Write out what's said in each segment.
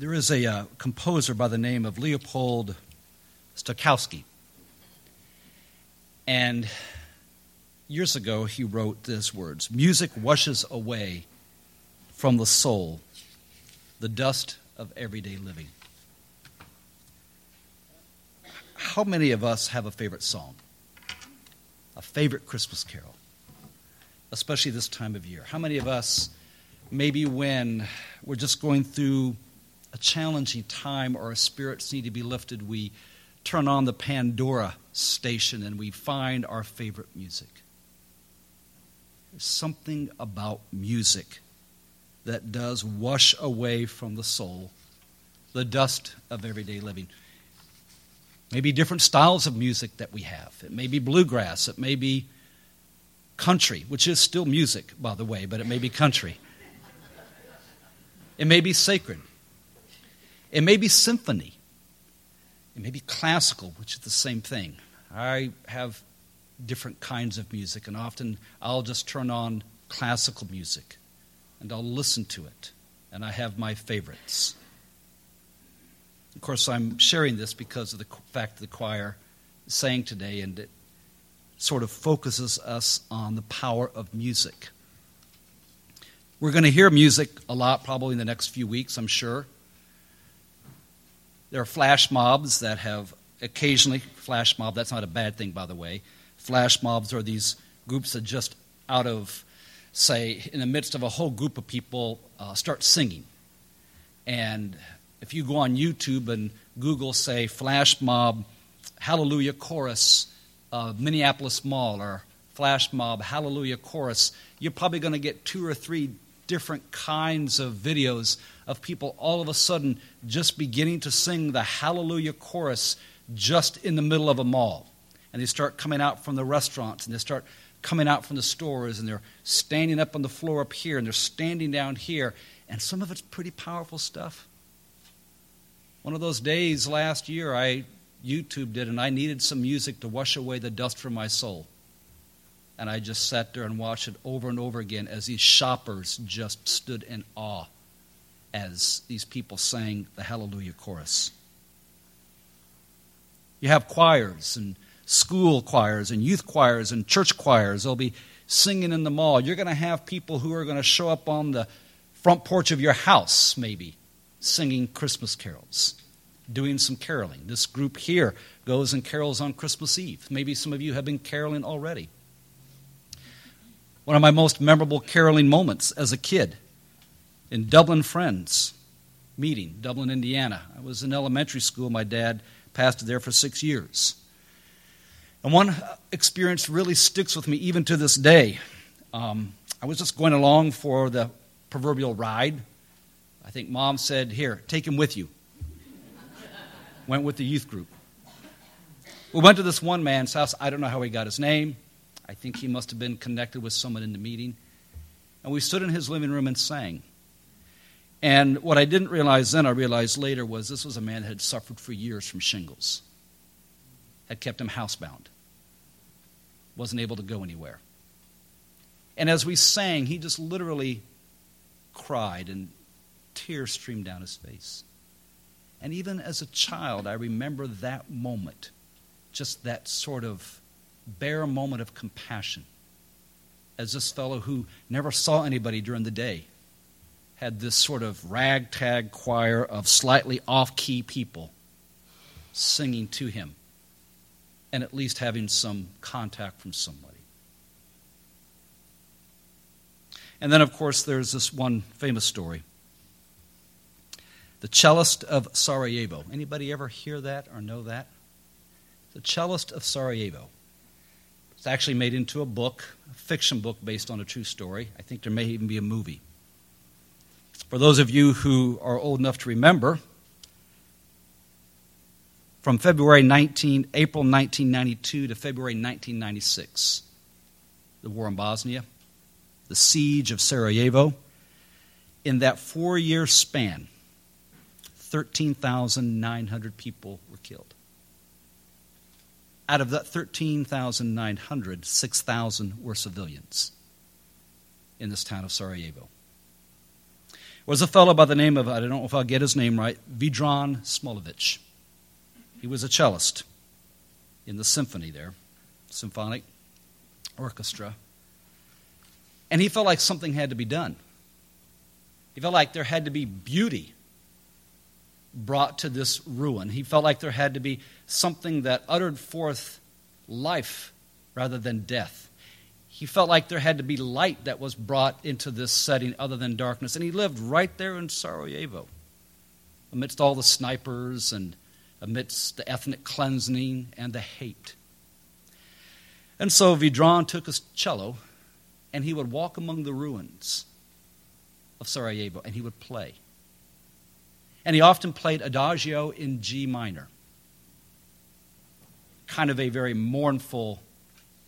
There is a uh, composer by the name of Leopold Stokowski. And years ago, he wrote these words Music washes away from the soul the dust of everyday living. How many of us have a favorite song? A favorite Christmas carol? Especially this time of year. How many of us, maybe when we're just going through a challenging time or our spirits need to be lifted, we turn on the Pandora station and we find our favorite music? There's something about music that does wash away from the soul the dust of everyday living. Maybe different styles of music that we have. It may be bluegrass, it may be country, which is still music, by the way, but it may be country. It may be sacred. It may be symphony. It may be classical, which is the same thing. I have different kinds of music, and often I'll just turn on classical music and I'll listen to it. And I have my favorites. Of course, I'm sharing this because of the fact that the choir sang today, and it sort of focuses us on the power of music. We're going to hear music a lot probably in the next few weeks, I'm sure. There are flash mobs that have occasionally, flash mob, that's not a bad thing, by the way. Flash mobs are these groups that just out of say, in the midst of a whole group of people, uh, start singing. And if you go on YouTube and Google, say, Flash Mob Hallelujah Chorus Minneapolis Mall or Flash Mob Hallelujah Chorus, you're probably going to get two or three different kinds of videos of people all of a sudden just beginning to sing the Hallelujah Chorus just in the middle of a mall. And they start coming out from the restaurants and they start coming out from the stores and they're standing up on the floor up here and they're standing down here. And some of it's pretty powerful stuff. One of those days last year, I YouTubed it and I needed some music to wash away the dust from my soul. And I just sat there and watched it over and over again as these shoppers just stood in awe as these people sang the Hallelujah chorus. You have choirs and school choirs and youth choirs and church choirs. They'll be singing in the mall. You're going to have people who are going to show up on the front porch of your house, maybe, singing Christmas carols, doing some caroling. This group here goes and carols on Christmas Eve. Maybe some of you have been caroling already. One of my most memorable caroling moments as a kid in Dublin Friends meeting, Dublin, Indiana. I was in elementary school. My dad pastored there for six years. And one experience really sticks with me even to this day. Um, I was just going along for the proverbial ride. I think mom said, Here, take him with you. went with the youth group. We went to this one man's house. I don't know how he got his name. I think he must have been connected with someone in the meeting. And we stood in his living room and sang. And what I didn't realize then, I realized later, was this was a man that had suffered for years from shingles had kept him housebound, wasn't able to go anywhere. And as we sang, he just literally cried and tears streamed down his face. And even as a child, I remember that moment, just that sort of bare moment of compassion. As this fellow who never saw anybody during the day had this sort of ragtag choir of slightly off key people singing to him and at least having some contact from somebody. And then, of course, there's this one famous story the cellist of Sarajevo. Anybody ever hear that or know that? The cellist of Sarajevo. It's actually made into a book, a fiction book based on a true story. I think there may even be a movie. For those of you who are old enough to remember, from February 19, April 1992 to February 1996. The war in Bosnia, the siege of Sarajevo. In that four year span, 13,900 people were killed. Out of that 13,900, 6,000 were civilians in this town of Sarajevo. was a fellow by the name of, I don't know if I'll get his name right, Vedran Smolovich. He was a cellist in the symphony there, symphonic orchestra. And he felt like something had to be done. He felt like there had to be beauty brought to this ruin. He felt like there had to be something that uttered forth life rather than death. He felt like there had to be light that was brought into this setting other than darkness. And he lived right there in Sarajevo, amidst all the snipers and amidst the ethnic cleansing and the hate. And so Vedran took his cello and he would walk among the ruins of Sarajevo and he would play. And he often played Adagio in G minor. Kind of a very mournful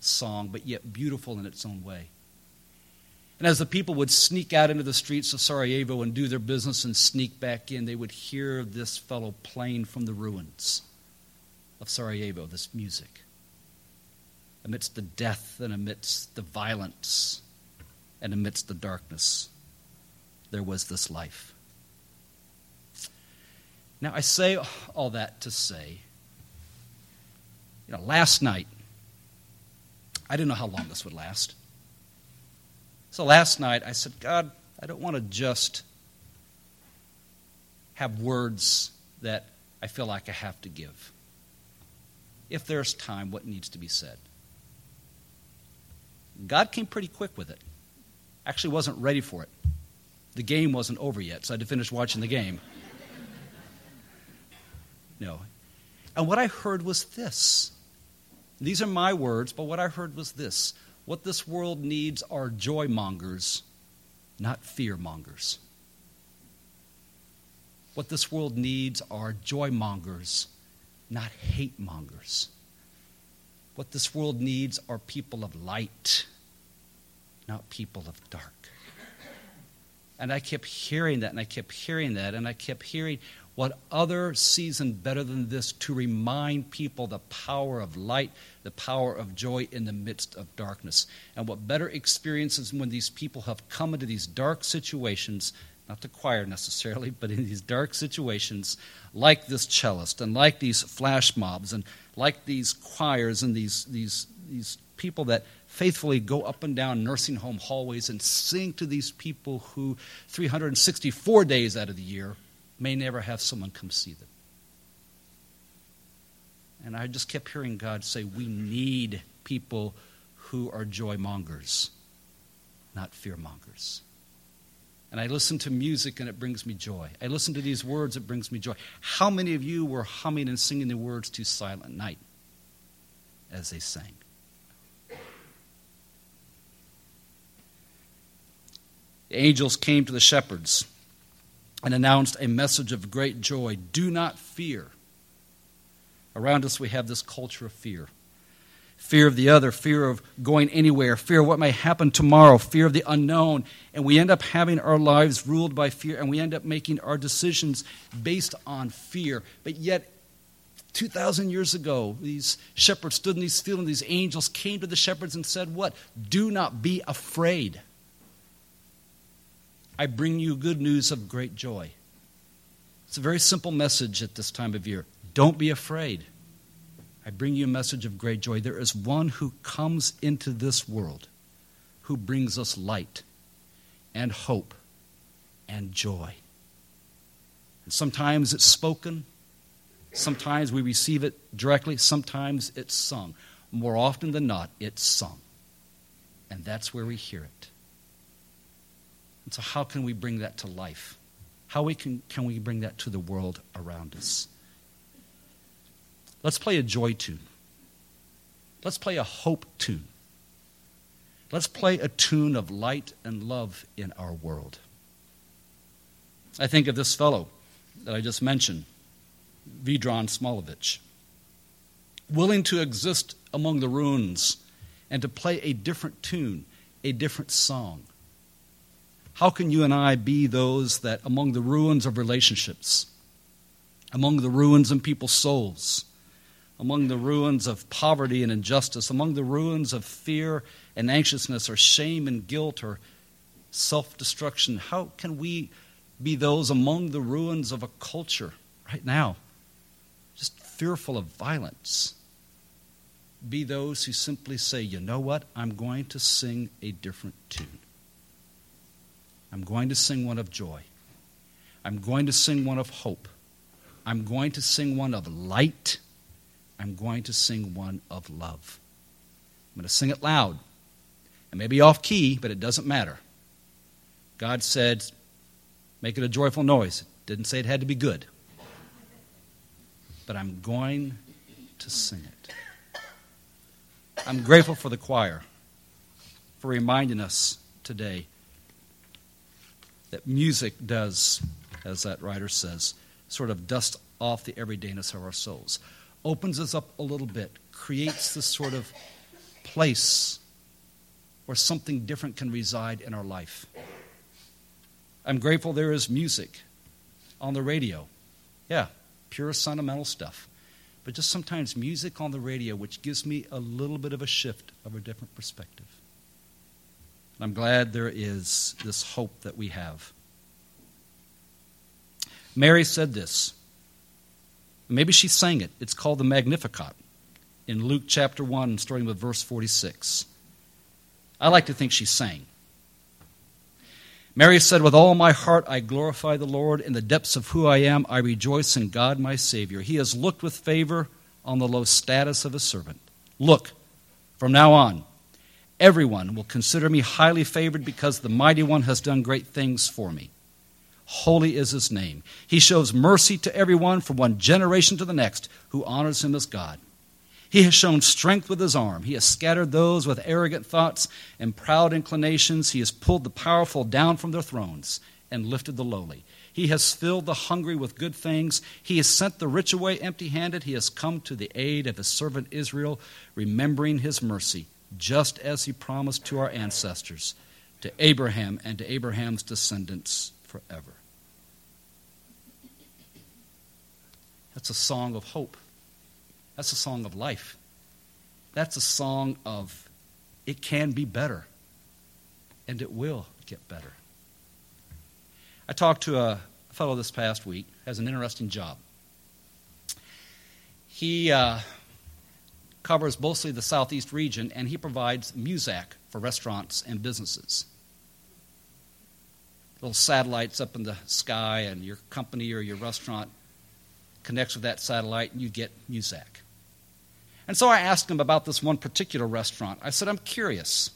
song, but yet beautiful in its own way. And as the people would sneak out into the streets of Sarajevo and do their business and sneak back in, they would hear this fellow playing from the ruins of Sarajevo, this music. Amidst the death and amidst the violence and amidst the darkness, there was this life. Now, I say all that to say, you know, last night, I didn't know how long this would last. So last night, I said, God, I don't want to just have words that I feel like I have to give. If there's time, what needs to be said? God came pretty quick with it. Actually, wasn't ready for it. The game wasn't over yet, so I had to finish watching the game. No. And what I heard was this. These are my words, but what I heard was this. What this world needs are joy mongers, not fear mongers. What this world needs are joy mongers, not hate mongers. What this world needs are people of light, not people of dark. And I kept hearing that, and I kept hearing that, and I kept hearing what other season better than this to remind people the power of light, the power of joy in the midst of darkness? And what better experiences when these people have come into these dark situations, not the choir necessarily, but in these dark situations, like this cellist and like these flash mobs and like these choirs and these, these, these people that faithfully go up and down nursing home hallways and sing to these people who 364 days out of the year may never have someone come see them. And I just kept hearing God say, We need people who are joy mongers, not fear mongers. And I listen to music and it brings me joy. I listen to these words, it brings me joy. How many of you were humming and singing the words to Silent Night as they sang? The angels came to the shepherds and announced a message of great joy do not fear. Around us, we have this culture of fear fear of the other, fear of going anywhere, fear of what may happen tomorrow, fear of the unknown. And we end up having our lives ruled by fear, and we end up making our decisions based on fear. But yet, 2,000 years ago, these shepherds stood in these fields, and these angels came to the shepherds and said, What? Do not be afraid. I bring you good news of great joy. It's a very simple message at this time of year. Don't be afraid. I bring you a message of great joy. There is one who comes into this world who brings us light and hope and joy. And sometimes it's spoken, sometimes we receive it directly, sometimes it's sung. More often than not, it's sung. And that's where we hear it. And so, how can we bring that to life? How we can, can we bring that to the world around us? Let's play a joy tune. Let's play a hope tune. Let's play a tune of light and love in our world. I think of this fellow that I just mentioned, Vedran Smolovich, willing to exist among the ruins and to play a different tune, a different song, how can you and I be those that, among the ruins of relationships, among the ruins in people's souls, among the ruins of poverty and injustice, among the ruins of fear and anxiousness, or shame and guilt, or self destruction, how can we be those among the ruins of a culture right now, just fearful of violence. Be those who simply say, you know what? I'm going to sing a different tune. I'm going to sing one of joy. I'm going to sing one of hope. I'm going to sing one of light. I'm going to sing one of love. I'm going to sing it loud. It may be off key, but it doesn't matter. God said, make it a joyful noise. Didn't say it had to be good. But I'm going to sing it. I'm grateful for the choir for reminding us today that music does, as that writer says, sort of dust off the everydayness of our souls, opens us up a little bit, creates this sort of place where something different can reside in our life. I'm grateful there is music on the radio. Yeah, pure sentimental stuff. But just sometimes music on the radio, which gives me a little bit of a shift of a different perspective. I'm glad there is this hope that we have. Mary said this. Maybe she sang it. It's called the Magnificat in Luke chapter 1, starting with verse 46. I like to think she sang. Mary said, With all my heart I glorify the Lord. In the depths of who I am, I rejoice in God my Savior. He has looked with favor on the low status of a servant. Look, from now on, everyone will consider me highly favored because the Mighty One has done great things for me. Holy is his name. He shows mercy to everyone from one generation to the next who honors him as God. He has shown strength with his arm. He has scattered those with arrogant thoughts and proud inclinations. He has pulled the powerful down from their thrones and lifted the lowly. He has filled the hungry with good things. He has sent the rich away empty handed. He has come to the aid of his servant Israel, remembering his mercy, just as he promised to our ancestors, to Abraham and to Abraham's descendants forever. That's a song of hope. That's a song of life. That's a song of it can be better, and it will get better. I talked to a fellow this past week, has an interesting job. He uh, covers mostly the southeast region, and he provides Muzak for restaurants and businesses. Little satellites up in the sky, and your company or your restaurant connects with that satellite, and you get Muzak. And so I asked him about this one particular restaurant. I said, I'm curious.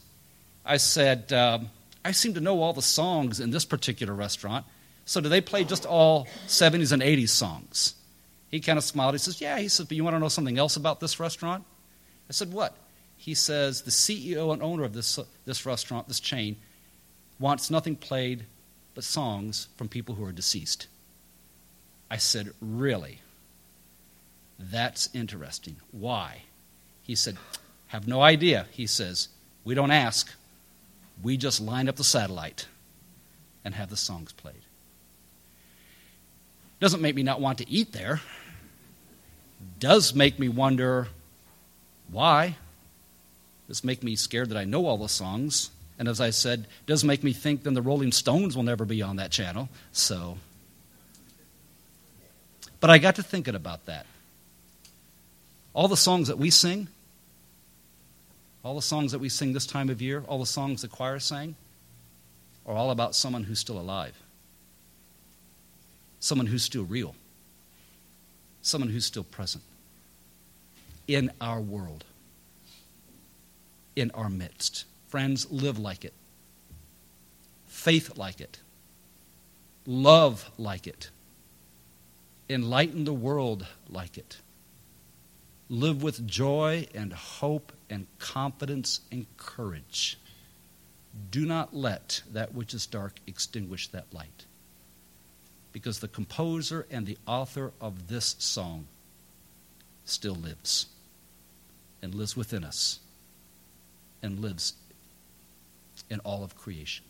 I said, um, I seem to know all the songs in this particular restaurant. So do they play just all 70s and 80s songs? He kind of smiled. He says, Yeah. He says, But you want to know something else about this restaurant? I said, What? He says, The CEO and owner of this, this restaurant, this chain, wants nothing played but songs from people who are deceased. I said, Really? That's interesting. Why? He said, Have no idea. He says, We don't ask. We just line up the satellite and have the songs played. Doesn't make me not want to eat there. Does make me wonder why. This make me scared that I know all the songs. And as I said, does make me think then the Rolling Stones will never be on that channel. So. But I got to thinking about that. All the songs that we sing, all the songs that we sing this time of year, all the songs the choir sang, are all about someone who's still alive, someone who's still real, someone who's still present in our world, in our midst. Friends, live like it, faith like it, love like it, enlighten the world like it. Live with joy and hope and confidence and courage. Do not let that which is dark extinguish that light. Because the composer and the author of this song still lives and lives within us and lives in all of creation.